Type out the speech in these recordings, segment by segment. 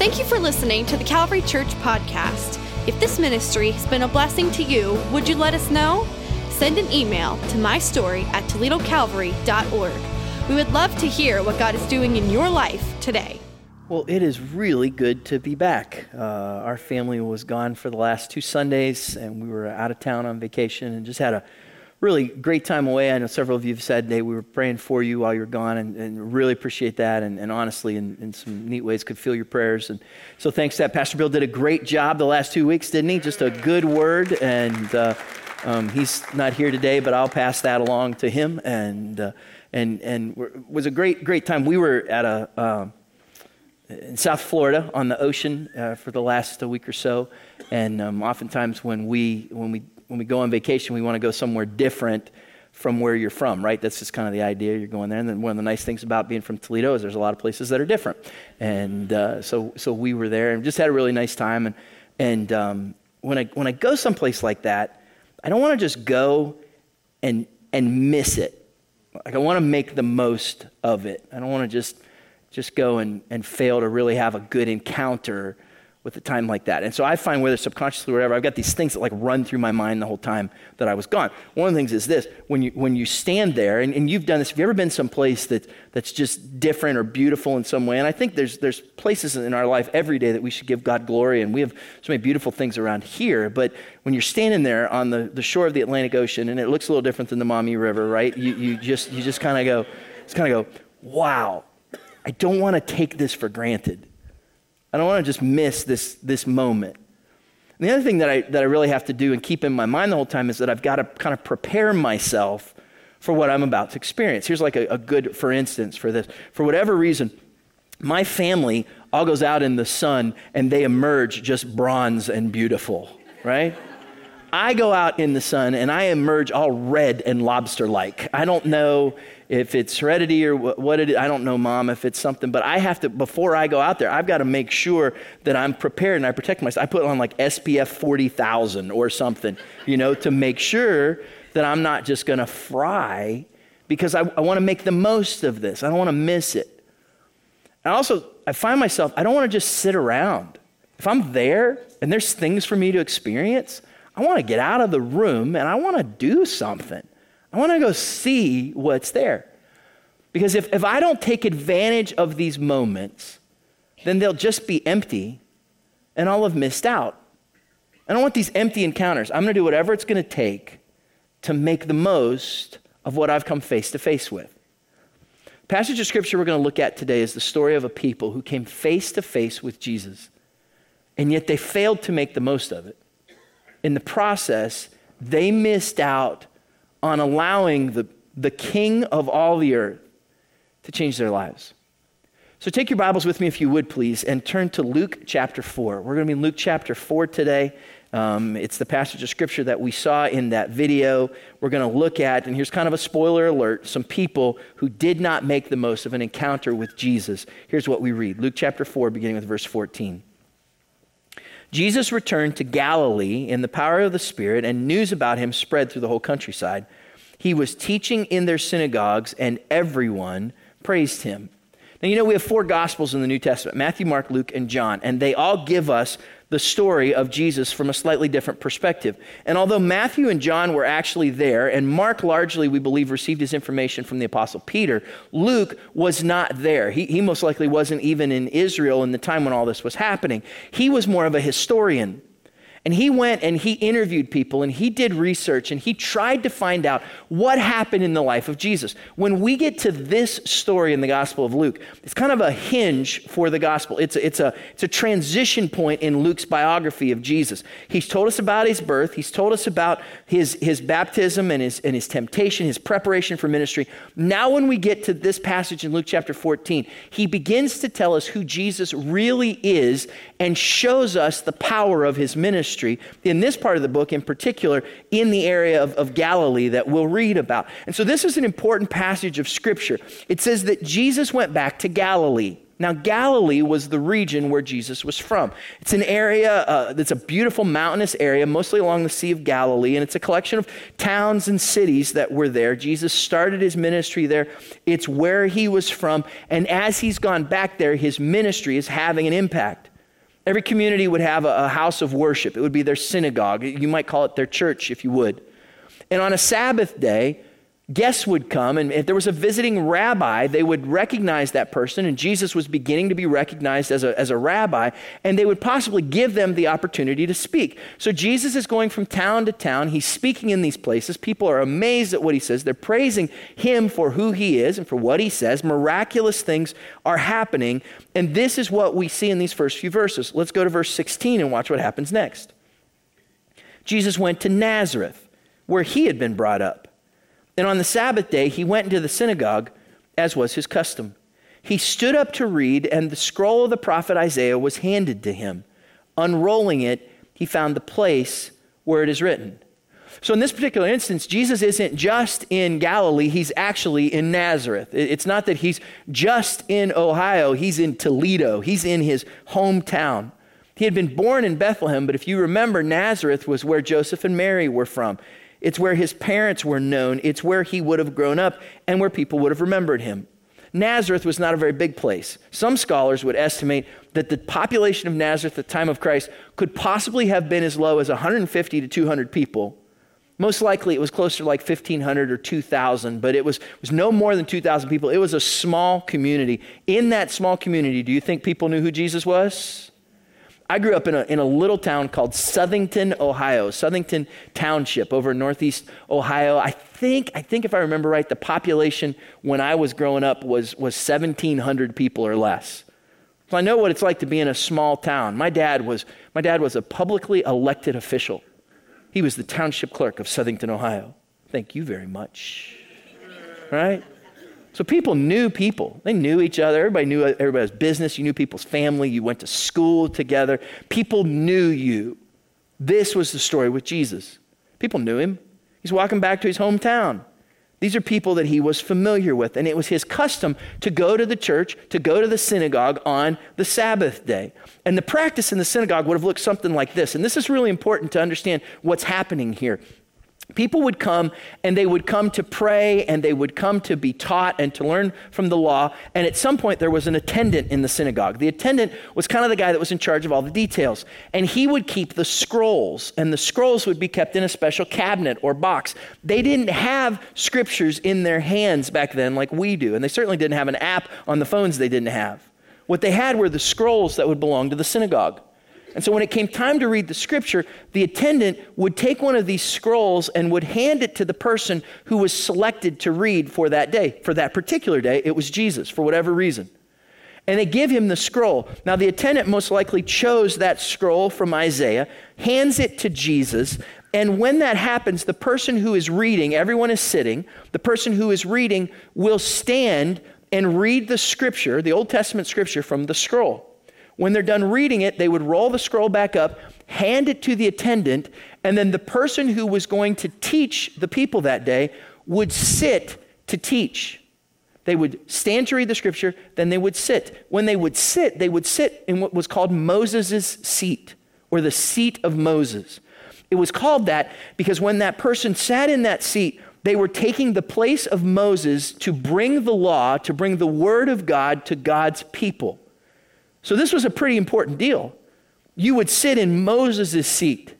Thank you for listening to the Calvary Church podcast. If this ministry has been a blessing to you, would you let us know? Send an email to mystory at toledocalvary.org. We would love to hear what God is doing in your life today. Well, it is really good to be back. Uh, our family was gone for the last two Sundays, and we were out of town on vacation and just had a really great time away. I know several of you have said, hey, we were praying for you while you were gone, and, and really appreciate that. And, and honestly, in, in, some neat ways, could feel your prayers. And so thanks that. Pastor Bill did a great job the last two weeks, didn't he? Just a good word. And uh, um, he's not here today, but I'll pass that along to him. And, uh, and, and it was a great, great time. We were at a. Uh, in South Florida on the ocean uh, for the last week or so, and um, oftentimes when we when we when we go on vacation, we want to go somewhere different from where you're from, right? That's just kind of the idea. You're going there. And then one of the nice things about being from Toledo is there's a lot of places that are different. And uh, so, so we were there and just had a really nice time. And, and um, when, I, when I go someplace like that, I don't want to just go and, and miss it. Like I want to make the most of it. I don't want to just, just go and, and fail to really have a good encounter with a time like that. And so I find whether subconsciously or whatever, I've got these things that like run through my mind the whole time that I was gone. One of the things is this, when you, when you stand there, and, and you've done this, have you ever been someplace that, that's just different or beautiful in some way? And I think there's, there's places in our life every day that we should give God glory, and we have so many beautiful things around here. But when you're standing there on the, the shore of the Atlantic Ocean, and it looks a little different than the Maumee River, right? You, you just, you just kind of go, just kind of go, wow, I don't want to take this for granted. I don't want to just miss this, this moment. And the other thing that I, that I really have to do and keep in my mind the whole time is that I've got to kind of prepare myself for what I'm about to experience. Here's like a, a good, for instance, for this. For whatever reason, my family all goes out in the sun and they emerge just bronze and beautiful, right? I go out in the sun and I emerge all red and lobster like. I don't know if it's heredity or what it is. I don't know, mom, if it's something, but I have to, before I go out there, I've got to make sure that I'm prepared and I protect myself. I put on like SPF 40,000 or something, you know, to make sure that I'm not just going to fry because I, I want to make the most of this. I don't want to miss it. And also, I find myself, I don't want to just sit around. If I'm there and there's things for me to experience, I want to get out of the room and I want to do something. I want to go see what's there. Because if, if I don't take advantage of these moments, then they'll just be empty and I'll have missed out. I don't want these empty encounters. I'm going to do whatever it's going to take to make the most of what I've come face to face with. Passage of scripture we're going to look at today is the story of a people who came face to face with Jesus, and yet they failed to make the most of it in the process, they missed out on allowing the, the king of all the earth to change their lives. So take your Bibles with me, if you would, please, and turn to Luke chapter 4. We're going to be in Luke chapter 4 today. Um, it's the passage of scripture that we saw in that video. We're going to look at, and here's kind of a spoiler alert some people who did not make the most of an encounter with Jesus. Here's what we read Luke chapter 4, beginning with verse 14. Jesus returned to Galilee in the power of the Spirit, and news about him spread through the whole countryside. He was teaching in their synagogues, and everyone praised him. Now, you know, we have four Gospels in the New Testament Matthew, Mark, Luke, and John, and they all give us the story of Jesus from a slightly different perspective. And although Matthew and John were actually there, and Mark largely, we believe, received his information from the Apostle Peter, Luke was not there. He, he most likely wasn't even in Israel in the time when all this was happening. He was more of a historian. And he went and he interviewed people and he did research and he tried to find out what happened in the life of Jesus. When we get to this story in the Gospel of Luke, it's kind of a hinge for the Gospel. It's a, it's a, it's a transition point in Luke's biography of Jesus. He's told us about his birth, he's told us about his, his baptism and his, and his temptation, his preparation for ministry. Now, when we get to this passage in Luke chapter 14, he begins to tell us who Jesus really is and shows us the power of his ministry in this part of the book, in particular, in the area of, of Galilee that we'll read about. And so, this is an important passage of Scripture. It says that Jesus went back to Galilee. Now, Galilee was the region where Jesus was from. It's an area uh, that's a beautiful mountainous area, mostly along the Sea of Galilee, and it's a collection of towns and cities that were there. Jesus started his ministry there. It's where he was from, and as he's gone back there, his ministry is having an impact. Every community would have a, a house of worship. It would be their synagogue. You might call it their church if you would. And on a Sabbath day, guests would come, and if there was a visiting rabbi, they would recognize that person, and Jesus was beginning to be recognized as a, as a rabbi, and they would possibly give them the opportunity to speak. So Jesus is going from town to town. He's speaking in these places. People are amazed at what he says. They're praising him for who he is and for what he says. Miraculous things are happening, and this is what we see in these first few verses. Let's go to verse 16 and watch what happens next. Jesus went to Nazareth, where he had been brought up. And on the Sabbath day, he went into the synagogue, as was his custom. He stood up to read, and the scroll of the prophet Isaiah was handed to him. Unrolling it, he found the place where it is written. So, in this particular instance, Jesus isn't just in Galilee, he's actually in Nazareth. It's not that he's just in Ohio, he's in Toledo, he's in his hometown. He had been born in Bethlehem, but if you remember, Nazareth was where Joseph and Mary were from. It's where his parents were known. It's where he would have grown up and where people would have remembered him. Nazareth was not a very big place. Some scholars would estimate that the population of Nazareth at the time of Christ could possibly have been as low as 150 to 200 people. Most likely it was closer to like 1,500 or 2,000, but it was, was no more than 2,000 people. It was a small community. In that small community, do you think people knew who Jesus was? I grew up in a, in a little town called Southington, Ohio, Southington Township over in northeast Ohio. I think, I think if I remember right, the population when I was growing up was, was 1,700 people or less. So I know what it's like to be in a small town. My dad was, my dad was a publicly elected official. He was the township clerk of Southington, Ohio. Thank you very much. Right? So people knew people. They knew each other. Everybody knew everybody's business. You knew people's family. You went to school together. People knew you. This was the story with Jesus. People knew him. He's walking back to his hometown. These are people that he was familiar with, and it was his custom to go to the church, to go to the synagogue on the Sabbath day. And the practice in the synagogue would have looked something like this. And this is really important to understand what's happening here. People would come and they would come to pray and they would come to be taught and to learn from the law. And at some point, there was an attendant in the synagogue. The attendant was kind of the guy that was in charge of all the details. And he would keep the scrolls, and the scrolls would be kept in a special cabinet or box. They didn't have scriptures in their hands back then like we do. And they certainly didn't have an app on the phones they didn't have. What they had were the scrolls that would belong to the synagogue. And so when it came time to read the scripture, the attendant would take one of these scrolls and would hand it to the person who was selected to read for that day. For that particular day, it was Jesus, for whatever reason. And they give him the scroll. Now, the attendant most likely chose that scroll from Isaiah, hands it to Jesus, and when that happens, the person who is reading, everyone is sitting, the person who is reading will stand and read the scripture, the Old Testament scripture, from the scroll. When they're done reading it, they would roll the scroll back up, hand it to the attendant, and then the person who was going to teach the people that day would sit to teach. They would stand to read the scripture, then they would sit. When they would sit, they would sit in what was called Moses' seat, or the seat of Moses. It was called that because when that person sat in that seat, they were taking the place of Moses to bring the law, to bring the word of God to God's people. So this was a pretty important deal. You would sit in Moses' seat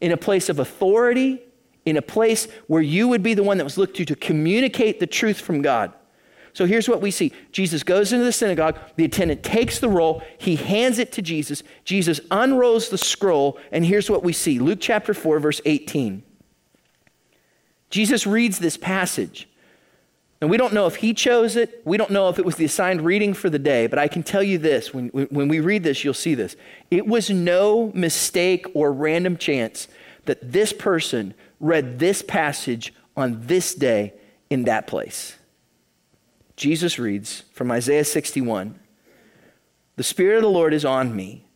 in a place of authority, in a place where you would be the one that was looked to to communicate the truth from God. So here's what we see Jesus goes into the synagogue, the attendant takes the roll, he hands it to Jesus. Jesus unrolls the scroll, and here's what we see Luke chapter 4, verse 18. Jesus reads this passage. And we don't know if he chose it. We don't know if it was the assigned reading for the day. But I can tell you this when, when we read this, you'll see this. It was no mistake or random chance that this person read this passage on this day in that place. Jesus reads from Isaiah 61 The Spirit of the Lord is on me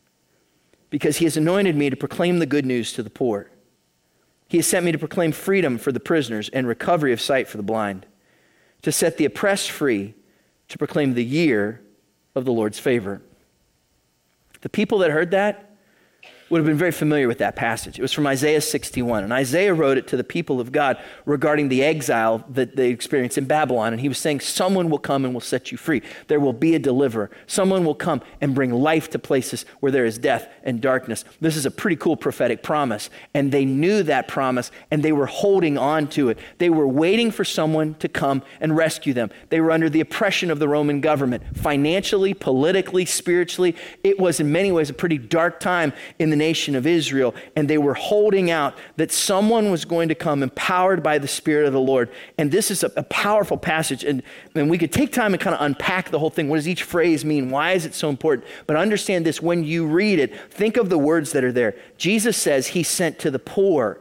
because he has anointed me to proclaim the good news to the poor. He has sent me to proclaim freedom for the prisoners and recovery of sight for the blind to set the oppressed free, to proclaim the year of the Lord's favor. The people that heard that, would have been very familiar with that passage. It was from Isaiah 61. And Isaiah wrote it to the people of God regarding the exile that they experienced in Babylon. And he was saying, Someone will come and will set you free. There will be a deliverer. Someone will come and bring life to places where there is death and darkness. This is a pretty cool prophetic promise. And they knew that promise and they were holding on to it. They were waiting for someone to come and rescue them. They were under the oppression of the Roman government, financially, politically, spiritually. It was, in many ways, a pretty dark time in the nation of Israel, and they were holding out that someone was going to come empowered by the Spirit of the Lord. And this is a, a powerful passage, and, and we could take time and kind of unpack the whole thing. What does each phrase mean? Why is it so important? But understand this when you read it, think of the words that are there. Jesus says he sent to the poor,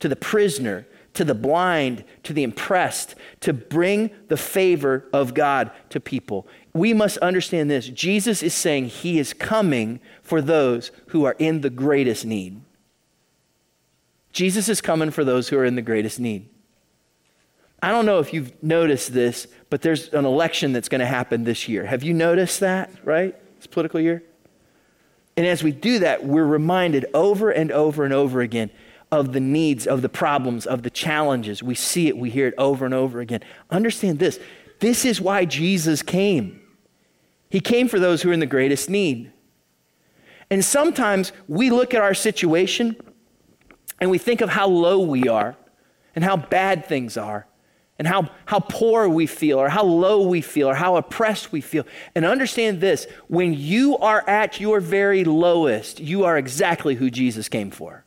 to the prisoner, to the blind, to the impressed, to bring the favor of God to people. We must understand this. Jesus is saying he is coming for those who are in the greatest need. Jesus is coming for those who are in the greatest need. I don't know if you've noticed this, but there's an election that's going to happen this year. Have you noticed that, right? It's political year. And as we do that, we're reminded over and over and over again of the needs, of the problems, of the challenges. We see it, we hear it over and over again. Understand this this is why Jesus came. He came for those who are in the greatest need. And sometimes we look at our situation and we think of how low we are and how bad things are and how, how poor we feel or how low we feel or how oppressed we feel. And understand this when you are at your very lowest, you are exactly who Jesus came for.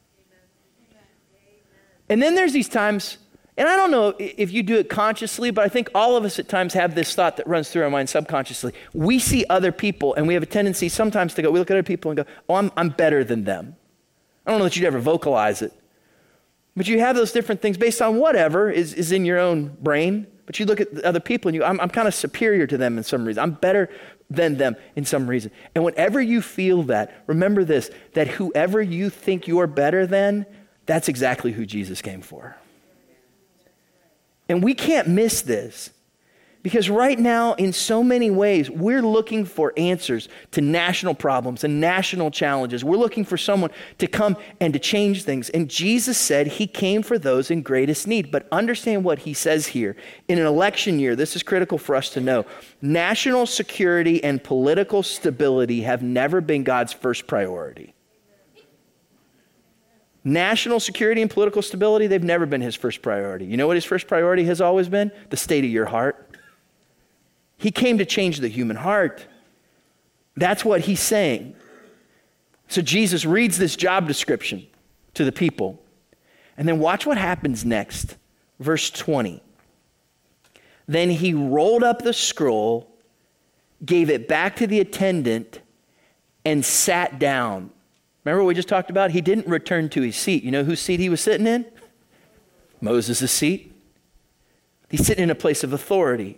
And then there's these times, and I don't know if you do it consciously, but I think all of us at times have this thought that runs through our mind subconsciously. We see other people, and we have a tendency sometimes to go, we look at other people and go, oh, I'm, I'm better than them. I don't know that you'd ever vocalize it. But you have those different things based on whatever is, is in your own brain. But you look at other people and you, I'm, I'm kind of superior to them in some reason. I'm better than them in some reason. And whenever you feel that, remember this that whoever you think you're better than, that's exactly who Jesus came for. And we can't miss this. Because right now, in so many ways, we're looking for answers to national problems and national challenges. We're looking for someone to come and to change things. And Jesus said he came for those in greatest need. But understand what he says here. In an election year, this is critical for us to know national security and political stability have never been God's first priority. National security and political stability, they've never been his first priority. You know what his first priority has always been? The state of your heart. He came to change the human heart. That's what he's saying. So Jesus reads this job description to the people. And then watch what happens next. Verse 20. Then he rolled up the scroll, gave it back to the attendant, and sat down. Remember what we just talked about? He didn't return to his seat. You know whose seat he was sitting in? Moses' seat. He's sitting in a place of authority.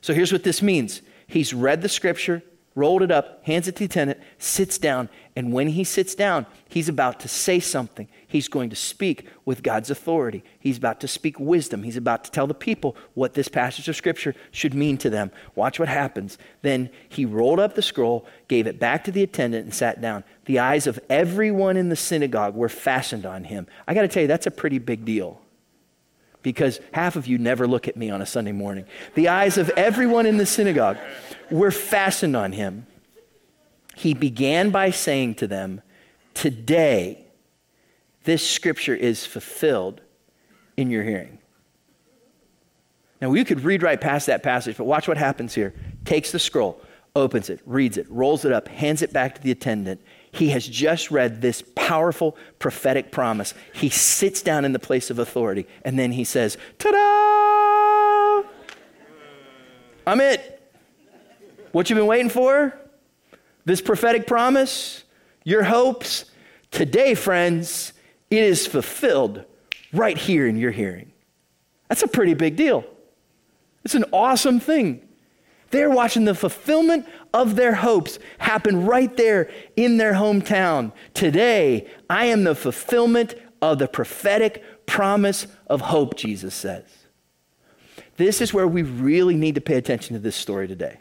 So here's what this means He's read the scripture, rolled it up, hands it to the attendant, sits down, and when he sits down, he's about to say something. He's going to speak with God's authority. He's about to speak wisdom. He's about to tell the people what this passage of scripture should mean to them. Watch what happens. Then he rolled up the scroll, gave it back to the attendant, and sat down. The eyes of everyone in the synagogue were fastened on him. I got to tell you, that's a pretty big deal because half of you never look at me on a Sunday morning. The eyes of everyone in the synagogue were fastened on him. He began by saying to them, Today, this scripture is fulfilled in your hearing. Now, we could read right past that passage, but watch what happens here. Takes the scroll, opens it, reads it, rolls it up, hands it back to the attendant. He has just read this powerful prophetic promise. He sits down in the place of authority, and then he says, Ta da! I'm it. What you've been waiting for? This prophetic promise? Your hopes? Today, friends, it is fulfilled right here in your hearing. That's a pretty big deal. It's an awesome thing. They're watching the fulfillment of their hopes happen right there in their hometown. Today, I am the fulfillment of the prophetic promise of hope, Jesus says. This is where we really need to pay attention to this story today.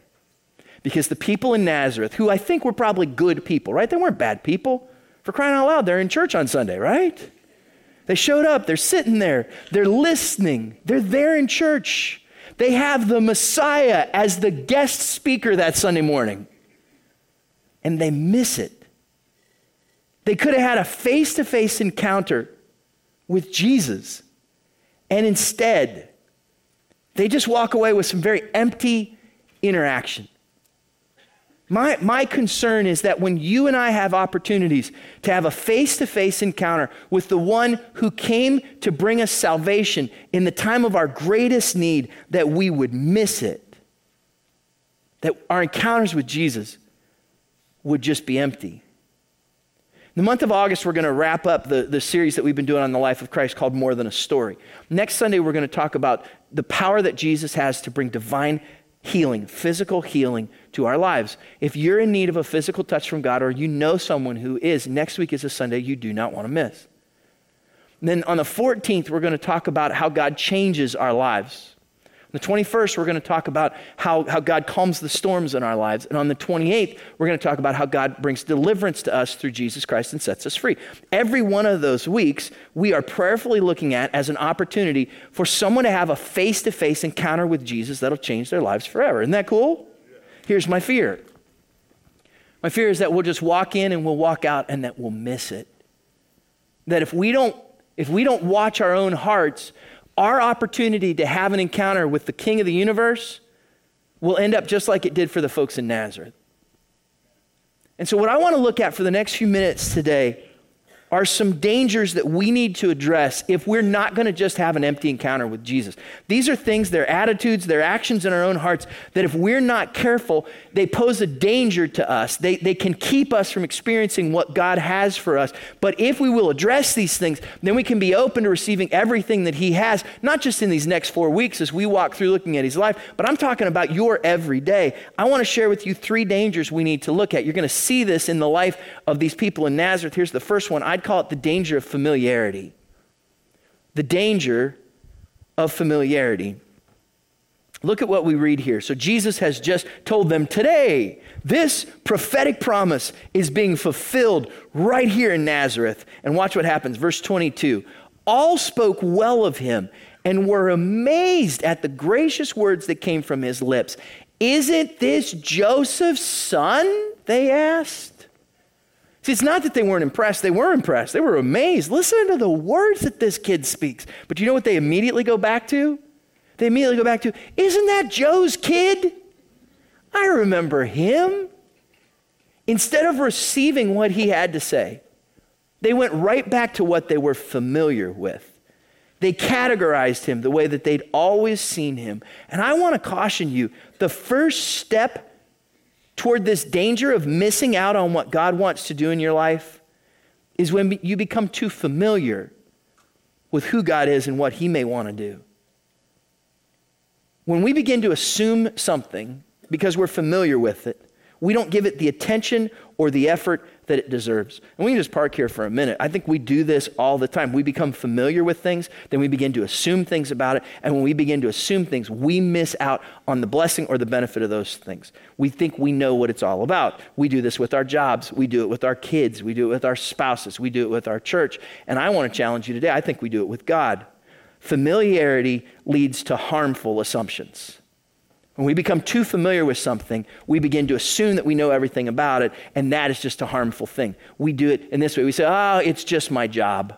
Because the people in Nazareth, who I think were probably good people, right? They weren't bad people For crying out loud, they're in church on Sunday, right? They showed up, they're sitting there, they're listening, they're there in church. They have the Messiah as the guest speaker that Sunday morning, and they miss it. They could have had a face to face encounter with Jesus, and instead, they just walk away with some very empty interaction. My, my concern is that when you and I have opportunities to have a face to face encounter with the one who came to bring us salvation in the time of our greatest need, that we would miss it. That our encounters with Jesus would just be empty. In the month of August, we're going to wrap up the, the series that we've been doing on the life of Christ called More Than a Story. Next Sunday, we're going to talk about the power that Jesus has to bring divine healing, physical healing to our lives. If you're in need of a physical touch from God or you know someone who is, next week is a Sunday you do not want to miss. And then on the 14th, we're going to talk about how God changes our lives. On the 21st, we're going to talk about how, how God calms the storms in our lives. And on the 28th, we're going to talk about how God brings deliverance to us through Jesus Christ and sets us free. Every one of those weeks, we are prayerfully looking at as an opportunity for someone to have a face to face encounter with Jesus that'll change their lives forever. Isn't that cool? Here's my fear my fear is that we'll just walk in and we'll walk out and that we'll miss it. That if we don't if we don't watch our own hearts, our opportunity to have an encounter with the King of the universe will end up just like it did for the folks in Nazareth. And so, what I want to look at for the next few minutes today are some dangers that we need to address if we're not going to just have an empty encounter with Jesus. These are things, their attitudes, their actions in our own hearts, that if we're not careful, they pose a danger to us. They, they can keep us from experiencing what God has for us. But if we will address these things, then we can be open to receiving everything that He has, not just in these next four weeks as we walk through looking at His life, but I'm talking about your everyday. I want to share with you three dangers we need to look at. You're going to see this in the life of these people in Nazareth. Here's the first one. I I'd call it the danger of familiarity. The danger of familiarity. Look at what we read here. So Jesus has just told them today, this prophetic promise is being fulfilled right here in Nazareth. And watch what happens. Verse 22 All spoke well of him and were amazed at the gracious words that came from his lips. Isn't this Joseph's son? They asked. See, it's not that they weren't impressed. They were impressed. They were amazed. Listen to the words that this kid speaks. But you know what they immediately go back to? They immediately go back to, isn't that Joe's kid? I remember him. Instead of receiving what he had to say, they went right back to what they were familiar with. They categorized him the way that they'd always seen him. And I want to caution you the first step toward this danger of missing out on what God wants to do in your life is when you become too familiar with who God is and what He may want to do. When we begin to assume something because we're familiar with it, we don't give it the attention or the effort that it deserves. And we can just park here for a minute. I think we do this all the time. We become familiar with things, then we begin to assume things about it. And when we begin to assume things, we miss out on the blessing or the benefit of those things. We think we know what it's all about. We do this with our jobs, we do it with our kids, we do it with our spouses, we do it with our church. And I want to challenge you today I think we do it with God. Familiarity leads to harmful assumptions. When we become too familiar with something, we begin to assume that we know everything about it, and that is just a harmful thing. We do it in this way. We say, oh, it's just my job.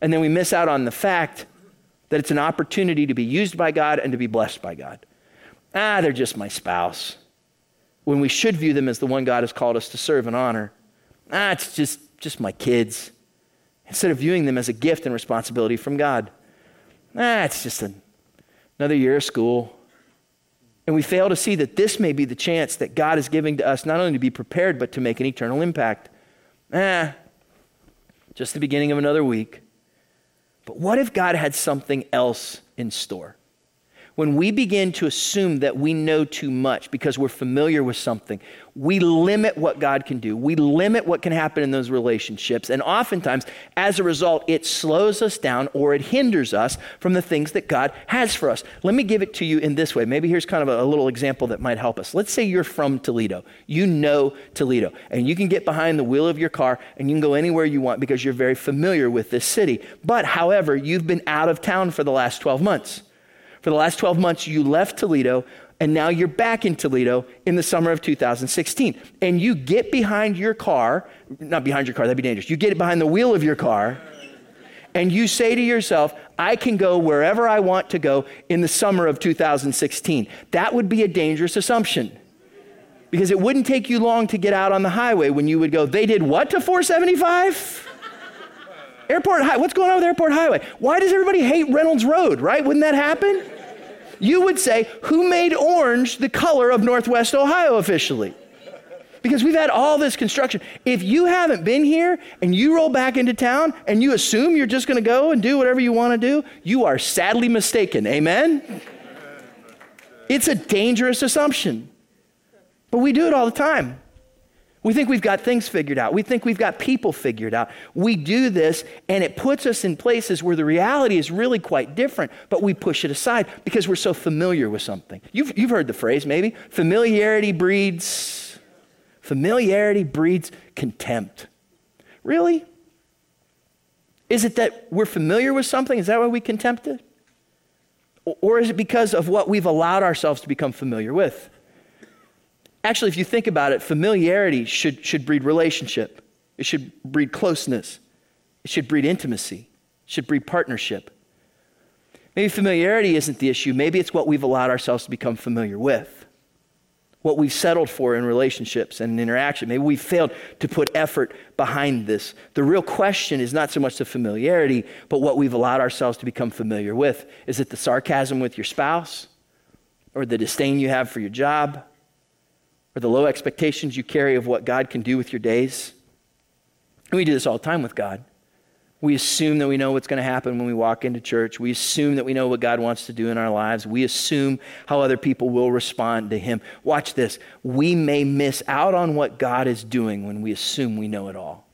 And then we miss out on the fact that it's an opportunity to be used by God and to be blessed by God. Ah, they're just my spouse. When we should view them as the one God has called us to serve and honor. Ah, it's just, just my kids. Instead of viewing them as a gift and responsibility from God. Ah, it's just an, another year of school and we fail to see that this may be the chance that God is giving to us not only to be prepared, but to make an eternal impact. Ah, just the beginning of another week. But what if God had something else in store? When we begin to assume that we know too much because we're familiar with something, we limit what God can do. We limit what can happen in those relationships. And oftentimes, as a result, it slows us down or it hinders us from the things that God has for us. Let me give it to you in this way. Maybe here's kind of a, a little example that might help us. Let's say you're from Toledo. You know Toledo, and you can get behind the wheel of your car and you can go anywhere you want because you're very familiar with this city. But, however, you've been out of town for the last 12 months. For the last 12 months, you left Toledo, and now you're back in Toledo in the summer of 2016. And you get behind your car, not behind your car, that'd be dangerous. You get behind the wheel of your car, and you say to yourself, I can go wherever I want to go in the summer of 2016. That would be a dangerous assumption. Because it wouldn't take you long to get out on the highway when you would go, they did what to 475? Airport High. What's going on with Airport Highway? Why does everybody hate Reynolds Road, right? Wouldn't that happen? You would say, who made orange the color of Northwest Ohio officially? Because we've had all this construction. If you haven't been here and you roll back into town and you assume you're just going to go and do whatever you want to do, you are sadly mistaken. Amen? It's a dangerous assumption. But we do it all the time. We think we've got things figured out. We think we've got people figured out. We do this, and it puts us in places where the reality is really quite different, but we push it aside because we're so familiar with something. You've, you've heard the phrase, maybe familiarity breeds, familiarity breeds contempt. Really? Is it that we're familiar with something? Is that why we contempt it? Or is it because of what we've allowed ourselves to become familiar with? Actually, if you think about it, familiarity should, should breed relationship, it should breed closeness, it should breed intimacy, it should breed partnership. Maybe familiarity isn't the issue. Maybe it's what we've allowed ourselves to become familiar with, what we've settled for in relationships and in interaction. Maybe we've failed to put effort behind this. The real question is not so much the familiarity, but what we've allowed ourselves to become familiar with. Is it the sarcasm with your spouse or the disdain you have for your job? Or the low expectations you carry of what God can do with your days. And we do this all the time with God. We assume that we know what's going to happen when we walk into church. We assume that we know what God wants to do in our lives. We assume how other people will respond to Him. Watch this. We may miss out on what God is doing when we assume we know it all.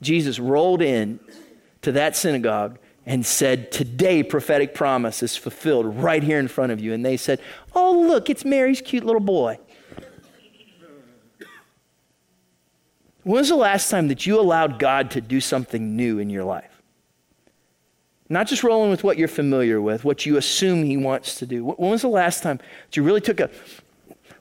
Jesus rolled in to that synagogue and said, Today, prophetic promise is fulfilled right here in front of you. And they said, Oh, look, it's Mary's cute little boy. When was the last time that you allowed God to do something new in your life? Not just rolling with what you're familiar with, what you assume He wants to do. When was the last time that you really took a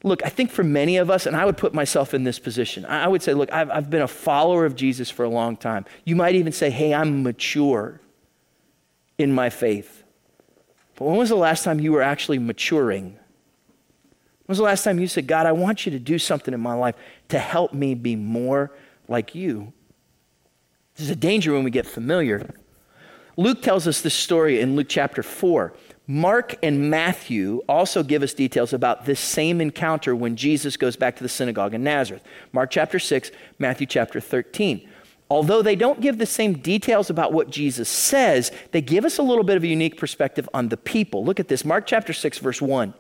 look? I think for many of us, and I would put myself in this position, I would say, look, I've, I've been a follower of Jesus for a long time. You might even say, hey, I'm mature in my faith. But when was the last time you were actually maturing? When was the last time you said, God, I want you to do something in my life to help me be more like you? There's a danger when we get familiar. Luke tells us this story in Luke chapter 4. Mark and Matthew also give us details about this same encounter when Jesus goes back to the synagogue in Nazareth. Mark chapter 6, Matthew chapter 13. Although they don't give the same details about what Jesus says, they give us a little bit of a unique perspective on the people. Look at this Mark chapter 6, verse 1.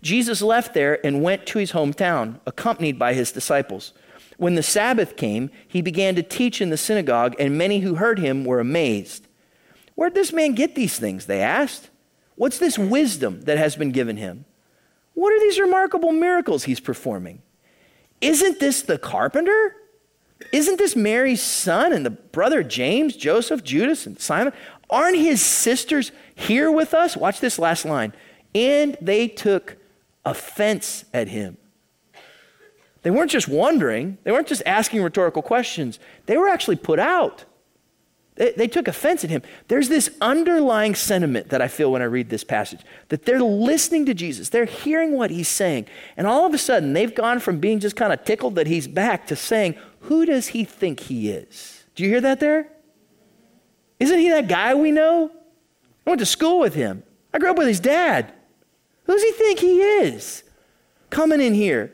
Jesus left there and went to his hometown, accompanied by his disciples. When the Sabbath came, he began to teach in the synagogue, and many who heard him were amazed. Where'd this man get these things? They asked. What's this wisdom that has been given him? What are these remarkable miracles he's performing? Isn't this the carpenter? Isn't this Mary's son and the brother James, Joseph, Judas, and Simon? Aren't his sisters here with us? Watch this last line. And they took offense at him. They weren't just wondering, they weren't just asking rhetorical questions, they were actually put out. They, they, took offense at him. There's this underlying sentiment that I feel when I read this passage that they're listening to Jesus, they're hearing what he's saying, and all of a sudden they've gone from being just kind of tickled that he's back to saying, who does he think he is? Do you hear that there? Isn't he that guy we know? I went to school with him. I grew up with his dad. Who does he think he is? Coming in here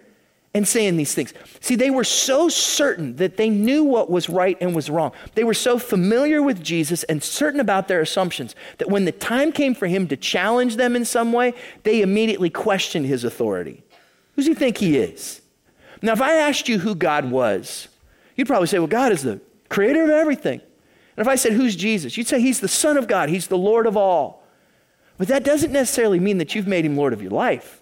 and saying these things. See, they were so certain that they knew what was right and was wrong. They were so familiar with Jesus and certain about their assumptions that when the time came for him to challenge them in some way, they immediately questioned his authority. Who does he think he is? Now, if I asked you who God was, you'd probably say, well, God is the creator of everything. And if I said, who's Jesus? You'd say, he's the Son of God, he's the Lord of all. But that doesn't necessarily mean that you've made him Lord of your life.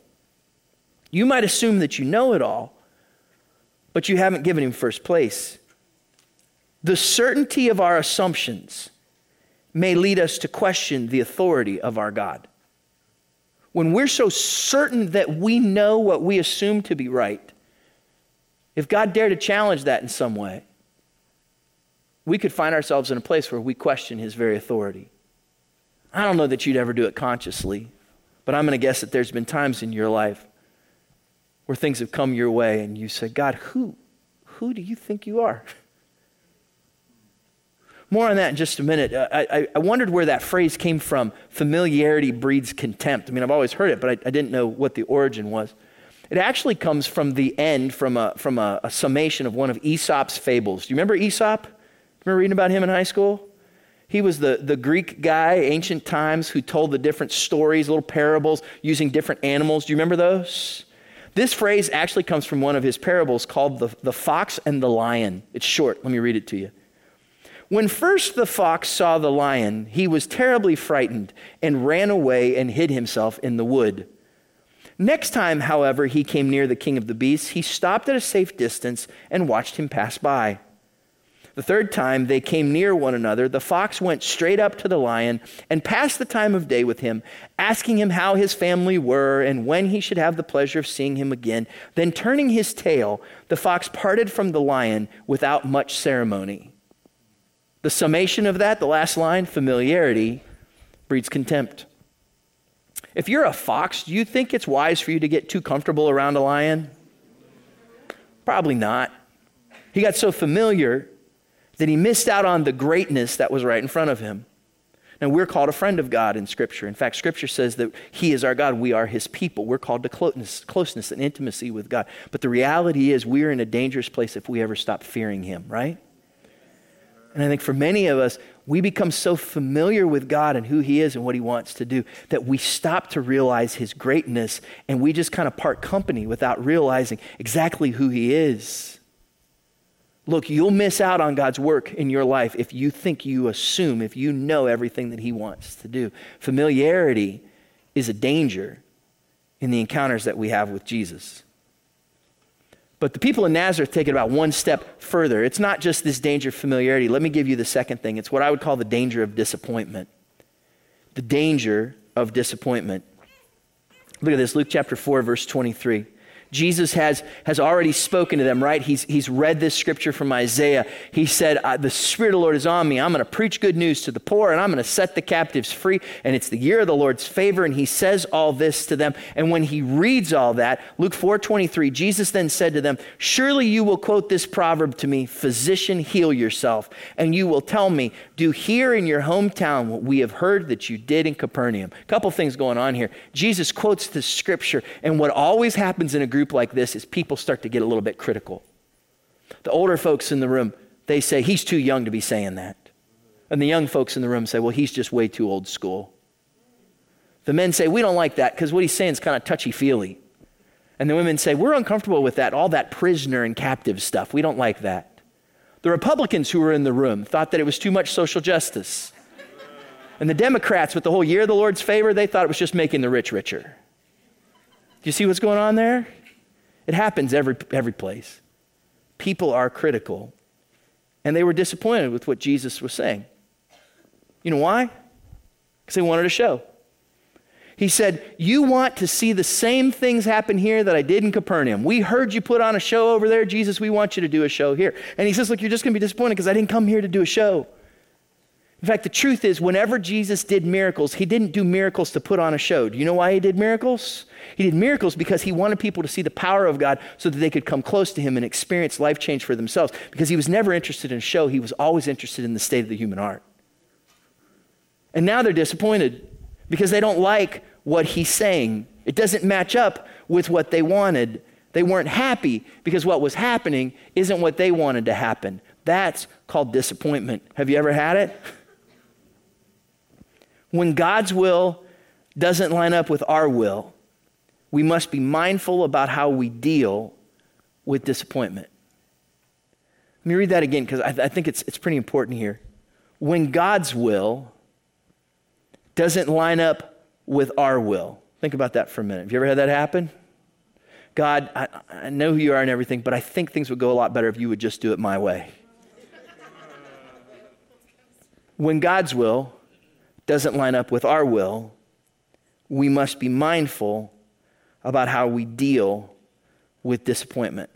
You might assume that you know it all, but you haven't given him first place. The certainty of our assumptions may lead us to question the authority of our God. When we're so certain that we know what we assume to be right, if God dared to challenge that in some way, we could find ourselves in a place where we question his very authority. I don't know that you'd ever do it consciously, but I'm going to guess that there's been times in your life where things have come your way and you say, God, who, who do you think you are? More on that in just a minute. Uh, I, I, wondered where that phrase came from familiarity breeds contempt. I mean, I've always heard it, but I, I didn't know what the origin was. It actually comes from the end, from a, from a, a summation of one of Aesop's fables. Do you remember Aesop? Remember reading about him in high school? He was the, the Greek guy, ancient times, who told the different stories, little parables using different animals. Do you remember those? This phrase actually comes from one of his parables called the, the Fox and the Lion. It's short. Let me read it to you. When first the fox saw the lion, he was terribly frightened and ran away and hid himself in the wood. Next time, however, he came near the king of the beasts, he stopped at a safe distance and watched him pass by. The third time they came near one another, the fox went straight up to the lion and passed the time of day with him, asking him how his family were and when he should have the pleasure of seeing him again. Then, turning his tail, the fox parted from the lion without much ceremony. The summation of that, the last line, familiarity breeds contempt. If you're a fox, do you think it's wise for you to get too comfortable around a lion? Probably not. He got so familiar that he missed out on the greatness that was right in front of him. Now, we're called a friend of God in Scripture. In fact, Scripture says that He is our God. We are His people. We're called to closeness, closeness and intimacy with God. But the reality is, we're in a dangerous place if we ever stop fearing Him, right? And I think for many of us, we become so familiar with God and who He is and what He wants to do that we stop to realize His greatness and we just kind of part company without realizing exactly who He is. Look, you'll miss out on God's work in your life if you think you assume, if you know everything that He wants to do. Familiarity is a danger in the encounters that we have with Jesus. But the people in Nazareth take it about one step further. It's not just this danger of familiarity. Let me give you the second thing. It's what I would call the danger of disappointment. The danger of disappointment. Look at this Luke chapter 4, verse 23. Jesus has, has already spoken to them, right? He's, he's read this scripture from Isaiah. He said, The Spirit of the Lord is on me. I'm going to preach good news to the poor and I'm going to set the captives free. And it's the year of the Lord's favor. And he says all this to them. And when he reads all that, Luke 4 23, Jesus then said to them, Surely you will quote this proverb to me, Physician, heal yourself. And you will tell me, Do here in your hometown what we have heard that you did in Capernaum. A couple things going on here. Jesus quotes the scripture. And what always happens in a group like this is people start to get a little bit critical. The older folks in the room, they say, he's too young to be saying that. And the young folks in the room say, well, he's just way too old school. The men say, we don't like that because what he's saying is kind of touchy feely. And the women say, we're uncomfortable with that, all that prisoner and captive stuff. We don't like that. The Republicans who were in the room thought that it was too much social justice. And the Democrats, with the whole year of the Lord's favor, they thought it was just making the rich richer. Do you see what's going on there? It happens every, every place. People are critical. And they were disappointed with what Jesus was saying. You know why? Because they wanted a show. He said, You want to see the same things happen here that I did in Capernaum. We heard you put on a show over there. Jesus, we want you to do a show here. And he says, Look, you're just going to be disappointed because I didn't come here to do a show. In fact, the truth is, whenever Jesus did miracles, he didn't do miracles to put on a show. Do you know why he did miracles? He did miracles because he wanted people to see the power of God so that they could come close to him and experience life change for themselves. Because he was never interested in a show, he was always interested in the state of the human heart. And now they're disappointed because they don't like what he's saying. It doesn't match up with what they wanted. They weren't happy because what was happening isn't what they wanted to happen. That's called disappointment. Have you ever had it? When God's will doesn't line up with our will, we must be mindful about how we deal with disappointment. Let me read that again because I, th- I think it's, it's pretty important here. When God's will doesn't line up with our will, think about that for a minute. Have you ever had that happen? God, I, I know who you are and everything, but I think things would go a lot better if you would just do it my way. when God's will doesn't line up with our will, we must be mindful about how we deal with disappointment.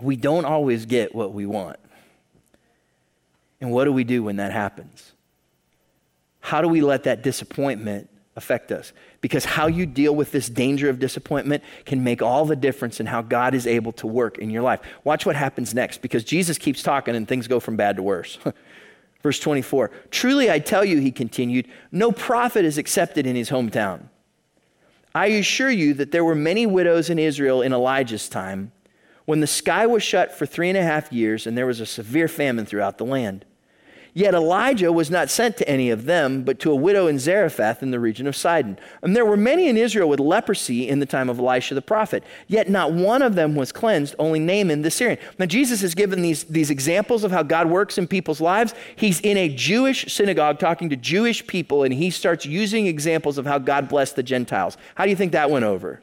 We don't always get what we want. And what do we do when that happens? How do we let that disappointment affect us? Because how you deal with this danger of disappointment can make all the difference in how God is able to work in your life. Watch what happens next because Jesus keeps talking and things go from bad to worse. Verse 24 Truly I tell you, he continued, no prophet is accepted in his hometown. I assure you that there were many widows in Israel in Elijah's time when the sky was shut for three and a half years and there was a severe famine throughout the land. Yet Elijah was not sent to any of them, but to a widow in Zarephath in the region of Sidon. And there were many in Israel with leprosy in the time of Elisha the prophet. Yet not one of them was cleansed, only Naaman the Syrian. Now, Jesus has given these, these examples of how God works in people's lives. He's in a Jewish synagogue talking to Jewish people, and he starts using examples of how God blessed the Gentiles. How do you think that went over?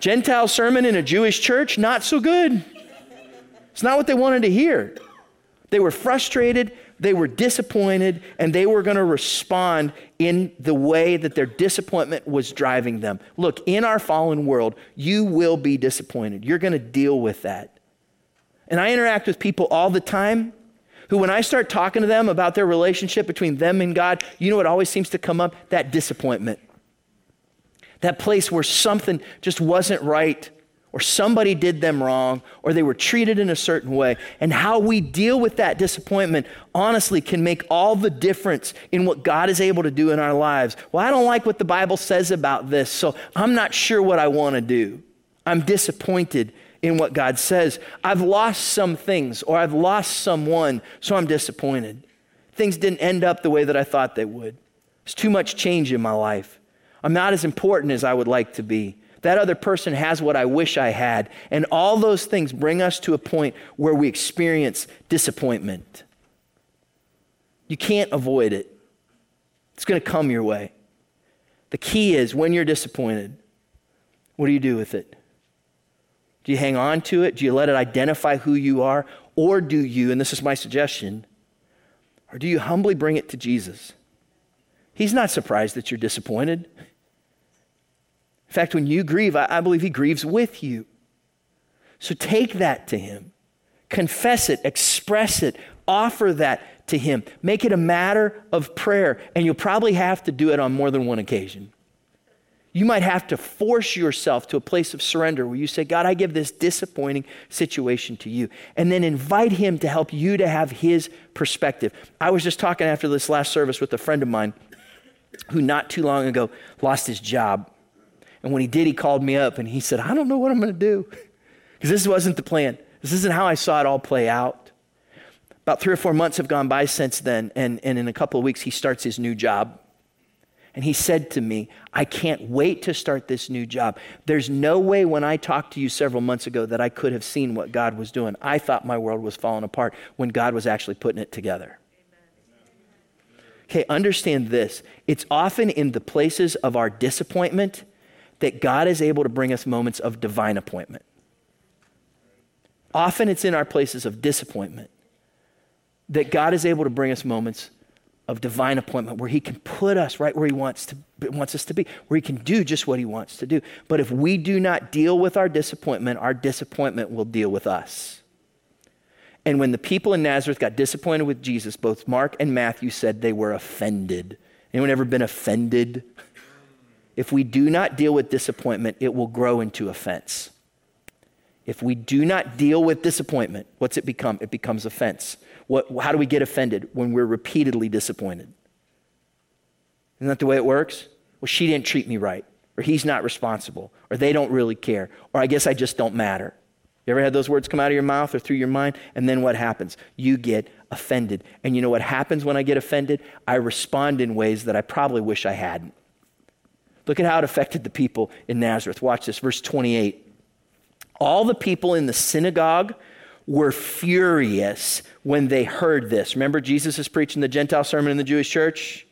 Gentile sermon in a Jewish church? Not so good. It's not what they wanted to hear. They were frustrated they were disappointed and they were going to respond in the way that their disappointment was driving them. Look, in our fallen world, you will be disappointed. You're going to deal with that. And I interact with people all the time who, when I start talking to them about their relationship between them and God, you know what always seems to come up? That disappointment. That place where something just wasn't right or somebody did them wrong, or they were treated in a certain way. And how we deal with that disappointment, honestly, can make all the difference in what God is able to do in our lives. Well, I don't like what the Bible says about this, so I'm not sure what I want to do. I'm disappointed in what God says. I've lost some things, or I've lost someone, so I'm disappointed. Things didn't end up the way that I thought they would. There's too much change in my life. I'm not as important as I would like to be. That other person has what I wish I had. And all those things bring us to a point where we experience disappointment. You can't avoid it, it's going to come your way. The key is when you're disappointed, what do you do with it? Do you hang on to it? Do you let it identify who you are? Or do you, and this is my suggestion, or do you humbly bring it to Jesus? He's not surprised that you're disappointed. In fact, when you grieve, I, I believe He grieves with you. So take that to Him, confess it, express it, offer that to Him. Make it a matter of prayer, and you'll probably have to do it on more than one occasion. You might have to force yourself to a place of surrender where you say, God, I give this disappointing situation to you. And then invite Him to help you to have His perspective. I was just talking after this last service with a friend of mine who not too long ago lost his job. And when he did, he called me up and he said, I don't know what I'm going to do. Because this wasn't the plan. This isn't how I saw it all play out. About three or four months have gone by since then, and, and in a couple of weeks, he starts his new job. And he said to me, I can't wait to start this new job. There's no way when I talked to you several months ago that I could have seen what God was doing. I thought my world was falling apart when God was actually putting it together. Okay, understand this. It's often in the places of our disappointment that God is able to bring us moments of divine appointment. Often it's in our places of disappointment that God is able to bring us moments of divine appointment where he can put us right where he wants to wants us to be where he can do just what he wants to do. But if we do not deal with our disappointment our disappointment will deal with us. And when the people in Nazareth got disappointed with Jesus both Mark and Matthew said they were offended. Anyone ever been offended if we do not deal with disappointment, it will grow into offense. If we do not deal with disappointment, what's it become? It becomes offense. What, how do we get offended? When we're repeatedly disappointed. Isn't that the way it works? Well, she didn't treat me right. or he's not responsible, or they don't really care, or I guess I just don't matter. You ever had those words come out of your mouth or through your mind? And then what happens? You get offended. And you know what happens when I get offended? I respond in ways that I probably wish I hadn't. Look at how it affected the people in Nazareth. Watch this, verse 28. All the people in the synagogue were furious when they heard this. Remember, Jesus is preaching the Gentile sermon in the Jewish church?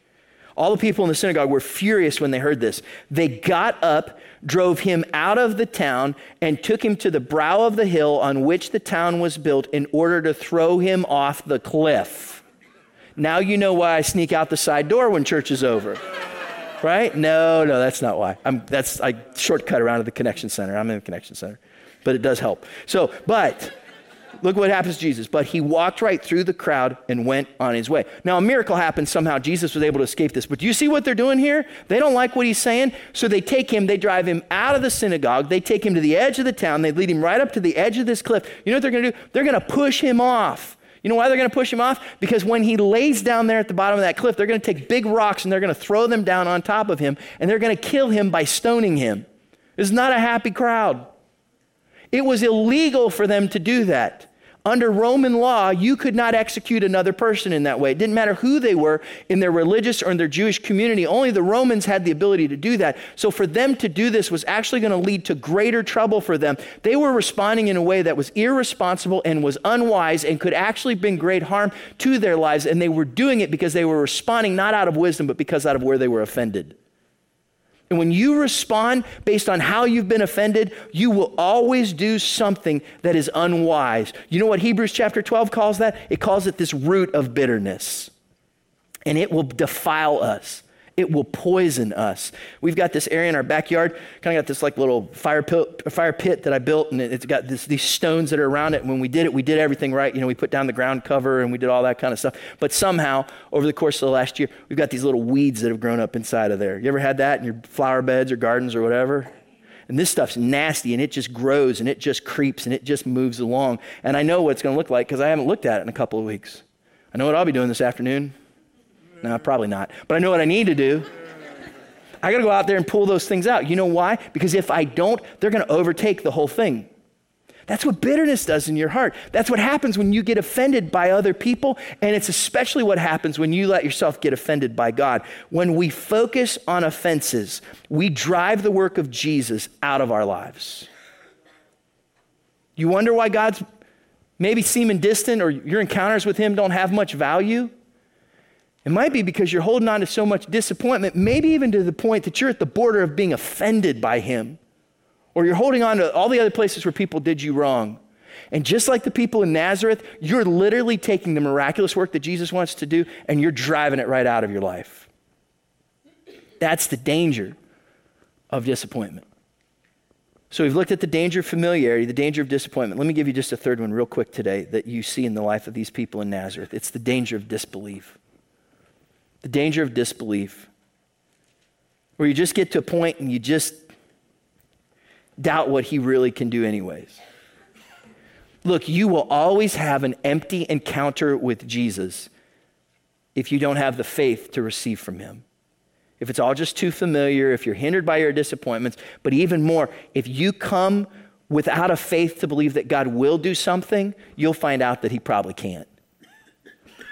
All the people in the synagogue were furious when they heard this. They got up, drove him out of the town, and took him to the brow of the hill on which the town was built in order to throw him off the cliff. Now you know why I sneak out the side door when church is over. Right? No, no, that's not why. I'm, that's I shortcut around to the connection center. I'm in the connection center, but it does help. So, but Look what happens to Jesus. But he walked right through the crowd and went on his way. Now, a miracle happened somehow. Jesus was able to escape this. But do you see what they're doing here? They don't like what he's saying. So they take him, they drive him out of the synagogue. They take him to the edge of the town. They lead him right up to the edge of this cliff. You know what they're going to do? They're going to push him off. You know why they're going to push him off? Because when he lays down there at the bottom of that cliff, they're going to take big rocks and they're going to throw them down on top of him and they're going to kill him by stoning him. It's not a happy crowd. It was illegal for them to do that. Under Roman law, you could not execute another person in that way. It didn't matter who they were in their religious or in their Jewish community. Only the Romans had the ability to do that. So for them to do this was actually going to lead to greater trouble for them. They were responding in a way that was irresponsible and was unwise and could actually bring great harm to their lives. And they were doing it because they were responding not out of wisdom, but because out of where they were offended. And when you respond based on how you've been offended, you will always do something that is unwise. You know what Hebrews chapter 12 calls that? It calls it this root of bitterness. And it will defile us it will poison us. We've got this area in our backyard, kind of got this like little fire pit, fire pit that I built, and it's got this, these stones that are around it. When we did it, we did everything right. You know, we put down the ground cover and we did all that kind of stuff. But somehow, over the course of the last year, we've got these little weeds that have grown up inside of there. You ever had that in your flower beds or gardens or whatever? And this stuff's nasty and it just grows and it just creeps and it just moves along. And I know what it's going to look like because I haven't looked at it in a couple of weeks. I know what I'll be doing this afternoon. No, probably not. But I know what I need to do. I got to go out there and pull those things out. You know why? Because if I don't, they're going to overtake the whole thing. That's what bitterness does in your heart. That's what happens when you get offended by other people. And it's especially what happens when you let yourself get offended by God. When we focus on offenses, we drive the work of Jesus out of our lives. You wonder why God's maybe seeming distant or your encounters with Him don't have much value? It might be because you're holding on to so much disappointment, maybe even to the point that you're at the border of being offended by Him. Or you're holding on to all the other places where people did you wrong. And just like the people in Nazareth, you're literally taking the miraculous work that Jesus wants to do and you're driving it right out of your life. That's the danger of disappointment. So we've looked at the danger of familiarity, the danger of disappointment. Let me give you just a third one real quick today that you see in the life of these people in Nazareth. It's the danger of disbelief the danger of disbelief, where you just get to a point and you just doubt what he really can do, anyways. Look, you will always have an empty encounter with Jesus if you don't have the faith to receive from him. If it's all just too familiar, if you're hindered by your disappointments, but even more, if you come without a faith to believe that God will do something, you'll find out that he probably can't.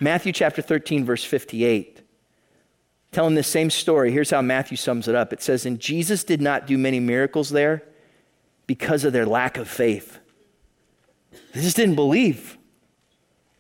Matthew chapter 13, verse 58 telling this same story. Here's how Matthew sums it up it says, And Jesus did not do many miracles there because of their lack of faith. They just didn't believe.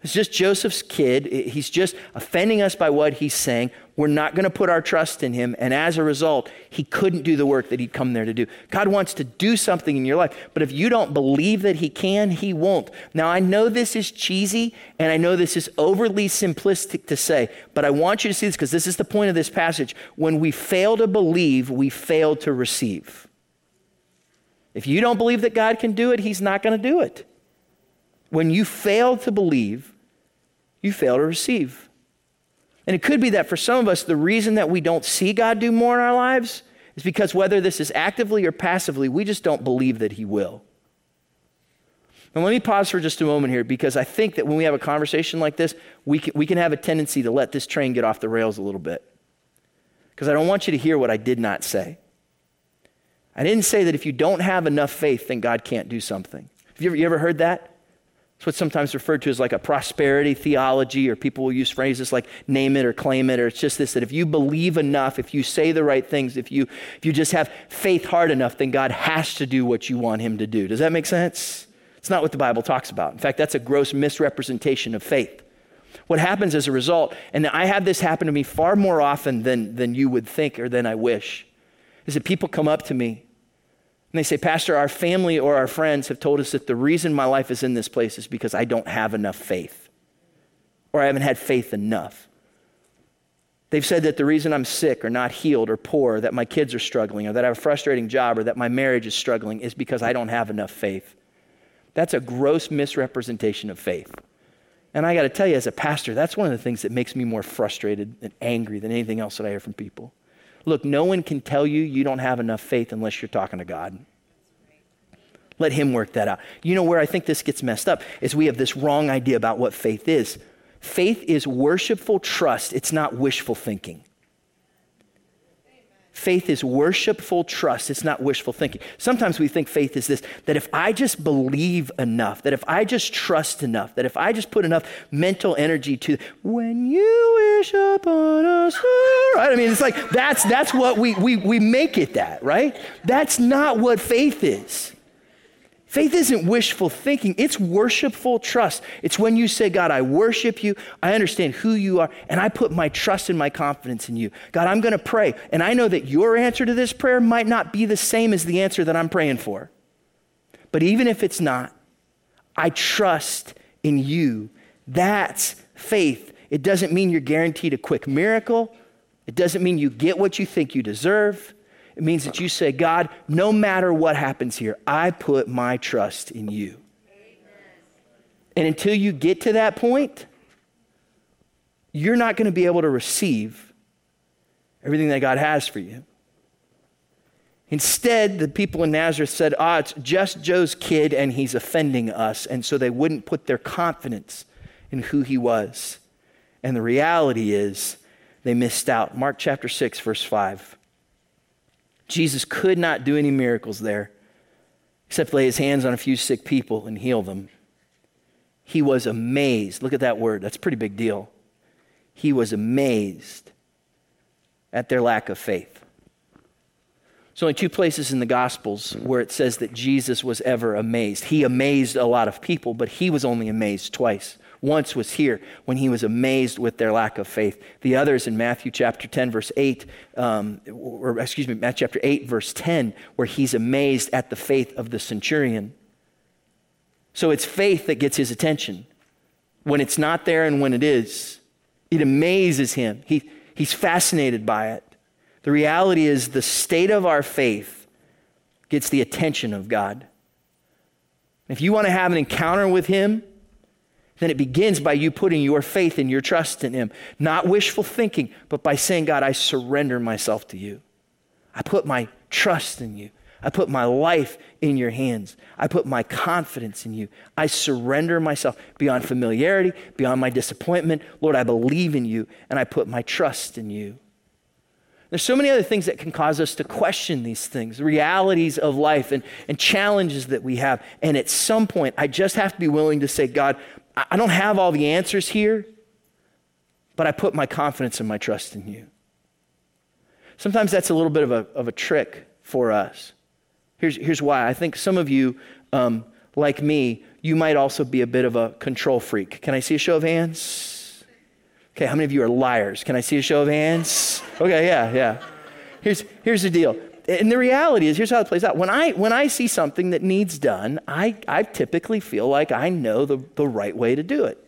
It's just Joseph's kid. He's just offending us by what he's saying. We're not going to put our trust in him. And as a result, he couldn't do the work that he'd come there to do. God wants to do something in your life. But if you don't believe that he can, he won't. Now, I know this is cheesy and I know this is overly simplistic to say, but I want you to see this because this is the point of this passage. When we fail to believe, we fail to receive. If you don't believe that God can do it, he's not going to do it. When you fail to believe, you fail to receive. And it could be that for some of us, the reason that we don't see God do more in our lives is because whether this is actively or passively, we just don't believe that He will. Now, let me pause for just a moment here because I think that when we have a conversation like this, we can, we can have a tendency to let this train get off the rails a little bit. Because I don't want you to hear what I did not say. I didn't say that if you don't have enough faith, then God can't do something. Have you ever, you ever heard that? It's what's sometimes referred to as like a prosperity theology, or people will use phrases like name it or claim it, or it's just this that if you believe enough, if you say the right things, if you, if you just have faith hard enough, then God has to do what you want Him to do. Does that make sense? It's not what the Bible talks about. In fact, that's a gross misrepresentation of faith. What happens as a result, and I have this happen to me far more often than, than you would think or than I wish, is that people come up to me and they say, Pastor, our family or our friends have told us that the reason my life is in this place is because I don't have enough faith, or I haven't had faith enough. They've said that the reason I'm sick or not healed or poor, or that my kids are struggling, or that I have a frustrating job, or that my marriage is struggling is because I don't have enough faith. That's a gross misrepresentation of faith. And I got to tell you, as a pastor, that's one of the things that makes me more frustrated and angry than anything else that I hear from people. Look, no one can tell you you don't have enough faith unless you're talking to God. Let Him work that out. You know where I think this gets messed up is we have this wrong idea about what faith is. Faith is worshipful trust, it's not wishful thinking. Faith is worshipful trust. It's not wishful thinking. Sometimes we think faith is this that if I just believe enough, that if I just trust enough, that if I just put enough mental energy to when you wish upon us, right? I mean, it's like that's that's what we we we make it that, right? That's not what faith is. Faith isn't wishful thinking, it's worshipful trust. It's when you say, God, I worship you, I understand who you are, and I put my trust and my confidence in you. God, I'm going to pray, and I know that your answer to this prayer might not be the same as the answer that I'm praying for. But even if it's not, I trust in you. That's faith. It doesn't mean you're guaranteed a quick miracle. It doesn't mean you get what you think you deserve. It means that you say, God, no matter what happens here, I put my trust in you. And until you get to that point, you're not going to be able to receive everything that God has for you. Instead, the people in Nazareth said, Ah, it's just Joe's kid and he's offending us. And so they wouldn't put their confidence in who he was. And the reality is, they missed out. Mark chapter 6, verse 5. Jesus could not do any miracles there except lay his hands on a few sick people and heal them. He was amazed. Look at that word, that's a pretty big deal. He was amazed at their lack of faith. There's only two places in the Gospels where it says that Jesus was ever amazed. He amazed a lot of people, but he was only amazed twice once was here when he was amazed with their lack of faith. The others in Matthew chapter 10, verse 8, um, or excuse me, Matthew chapter 8, verse 10, where he's amazed at the faith of the centurion. So it's faith that gets his attention. When it's not there and when it is, it amazes him. He, he's fascinated by it. The reality is, the state of our faith gets the attention of God. If you want to have an encounter with him, then it begins by you putting your faith and your trust in Him. Not wishful thinking, but by saying, God, I surrender myself to you. I put my trust in you. I put my life in your hands. I put my confidence in you. I surrender myself beyond familiarity, beyond my disappointment. Lord, I believe in you and I put my trust in you. There's so many other things that can cause us to question these things, realities of life and, and challenges that we have. And at some point, I just have to be willing to say, God, I don't have all the answers here, but I put my confidence and my trust in you. Sometimes that's a little bit of a, of a trick for us. Here's, here's why. I think some of you, um, like me, you might also be a bit of a control freak. Can I see a show of hands? Okay, how many of you are liars? Can I see a show of hands? Okay, yeah, yeah. Here's, here's the deal and the reality is, here's how it plays out. When I, when I see something that needs done, I, I typically feel like I know the, the right way to do it.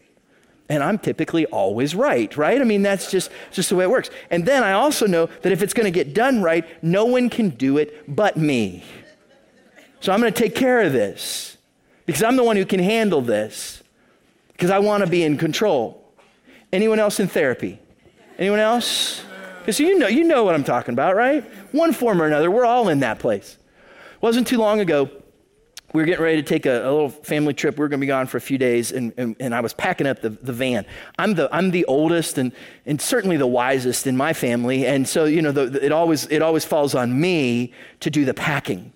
And I'm typically always right, right? I mean, that's just, just the way it works. And then I also know that if it's going to get done right, no one can do it but me. So I'm going to take care of this because I'm the one who can handle this because I want to be in control. Anyone else in therapy? Anyone else? Because you know, you know what I'm talking about, right? One form or another, we're all in that place. It wasn't too long ago, we were getting ready to take a, a little family trip. We were going to be gone for a few days, and, and, and, I was packing up the, the van. I'm the, I'm the oldest and, and certainly the wisest in my family, and so, you know, the, the, it, always, it always falls on me to do the packing.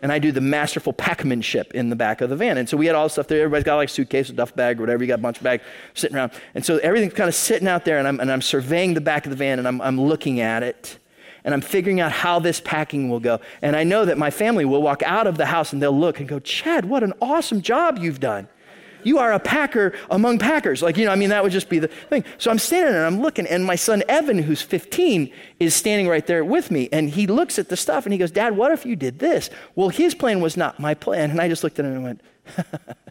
And I do the masterful packmanship in the back of the van. And so we had all the stuff there. Everybody's got like a suitcase, a duff bag, or whatever. You got a bunch of bags sitting around. And so everything's kind of sitting out there, and I'm, and I'm surveying the back of the van, and I'm, I'm looking at it and I'm figuring out how this packing will go. And I know that my family will walk out of the house and they'll look and go, Chad, what an awesome job you've done. You are a packer among packers. Like, you know, I mean, that would just be the thing. So I'm standing there and I'm looking, and my son Evan, who's 15, is standing right there with me. And he looks at the stuff and he goes, Dad, what if you did this? Well, his plan was not my plan. And I just looked at him and went,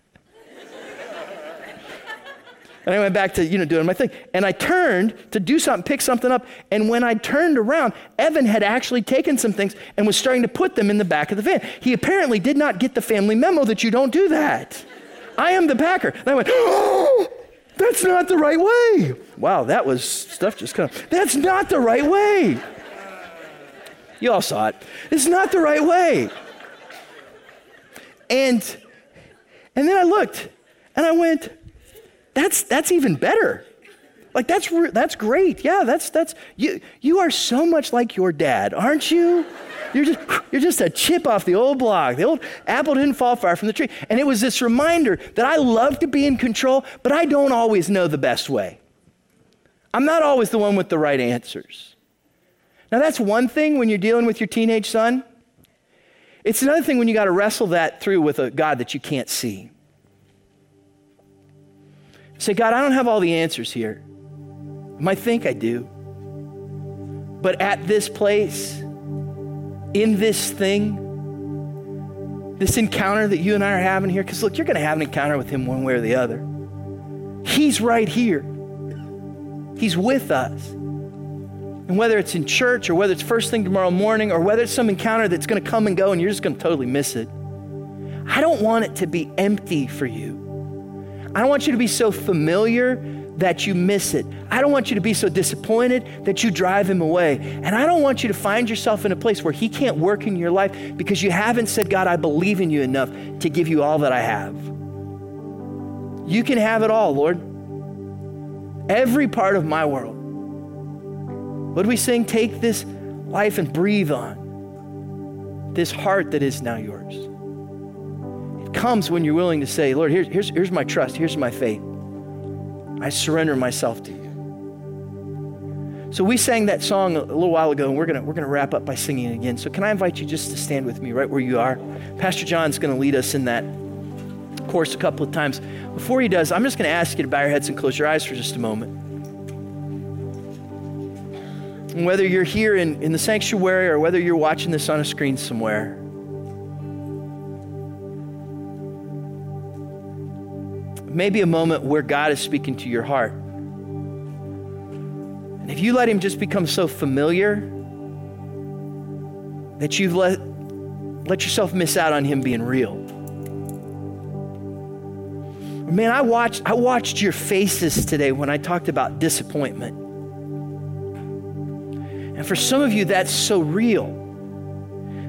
And I went back to, you know, doing my thing. And I turned to do something, pick something up. And when I turned around, Evan had actually taken some things and was starting to put them in the back of the van. He apparently did not get the family memo that you don't do that. I am the packer. And I went, oh, that's not the right way. Wow, that was stuff just kind of, that's not the right way. You all saw it. It's not the right way. And, and then I looked and I went, that's, that's even better. Like that's that's great. Yeah, that's that's you you are so much like your dad, aren't you? You're just you're just a chip off the old block. The old apple didn't fall far from the tree. And it was this reminder that I love to be in control, but I don't always know the best way. I'm not always the one with the right answers. Now that's one thing when you're dealing with your teenage son. It's another thing when you got to wrestle that through with a God that you can't see. Say, God, I don't have all the answers here. I might think I do. But at this place, in this thing, this encounter that you and I are having here, because look, you're going to have an encounter with him one way or the other. He's right here, he's with us. And whether it's in church or whether it's first thing tomorrow morning or whether it's some encounter that's going to come and go and you're just going to totally miss it, I don't want it to be empty for you. I don't want you to be so familiar that you miss it. I don't want you to be so disappointed that you drive him away. And I don't want you to find yourself in a place where he can't work in your life because you haven't said, God, I believe in you enough to give you all that I have. You can have it all, Lord. Every part of my world. What do we sing? Take this life and breathe on this heart that is now yours comes when you're willing to say, Lord, here's, here's, here's my trust, here's my faith. I surrender myself to you. So we sang that song a little while ago, and we're gonna we're gonna wrap up by singing it again. So can I invite you just to stand with me right where you are? Pastor John's gonna lead us in that course a couple of times. Before he does, I'm just gonna ask you to bow your heads and close your eyes for just a moment. And whether you're here in, in the sanctuary or whether you're watching this on a screen somewhere, maybe a moment where God is speaking to your heart. And if you let Him just become so familiar that you've let, let yourself miss out on Him being real. Man, I watched, I watched your faces today when I talked about disappointment. And for some of you, that's so real.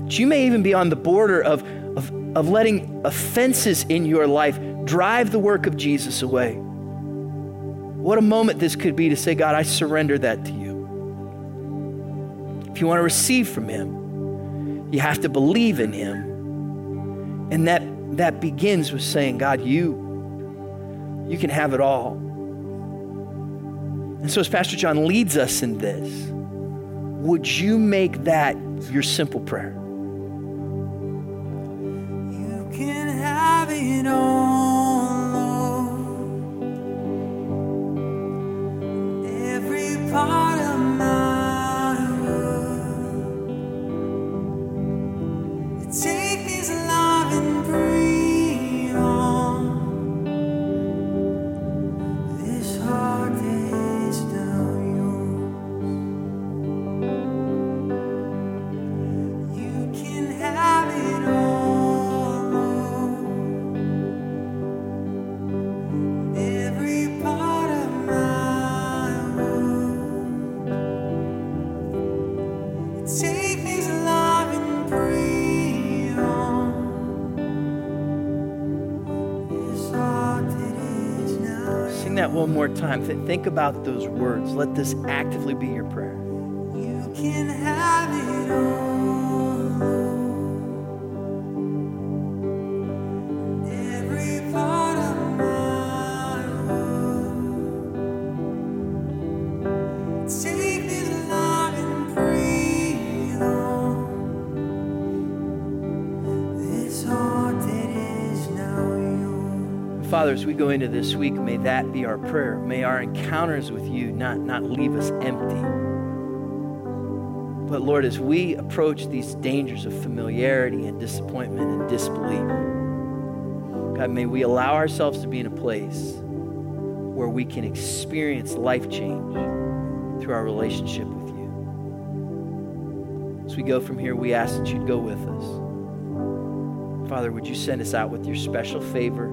That you may even be on the border of, of, of letting offenses in your life drive the work of Jesus away. What a moment this could be to say, God, I surrender that to you. If you want to receive from Him, you have to believe in Him. And that, that begins with saying, God, you, you can have it all. And so, as Pastor John leads us in this, would you make that your simple prayer? can have it all, Lord. Every part of my more time. Th- think about those words. Let this actively be your prayer. You Father, as we go into this week, may that be our prayer. May our encounters with you not, not leave us empty. But Lord, as we approach these dangers of familiarity and disappointment and disbelief, God, may we allow ourselves to be in a place where we can experience life change through our relationship with you. As we go from here, we ask that you'd go with us. Father, would you send us out with your special favor,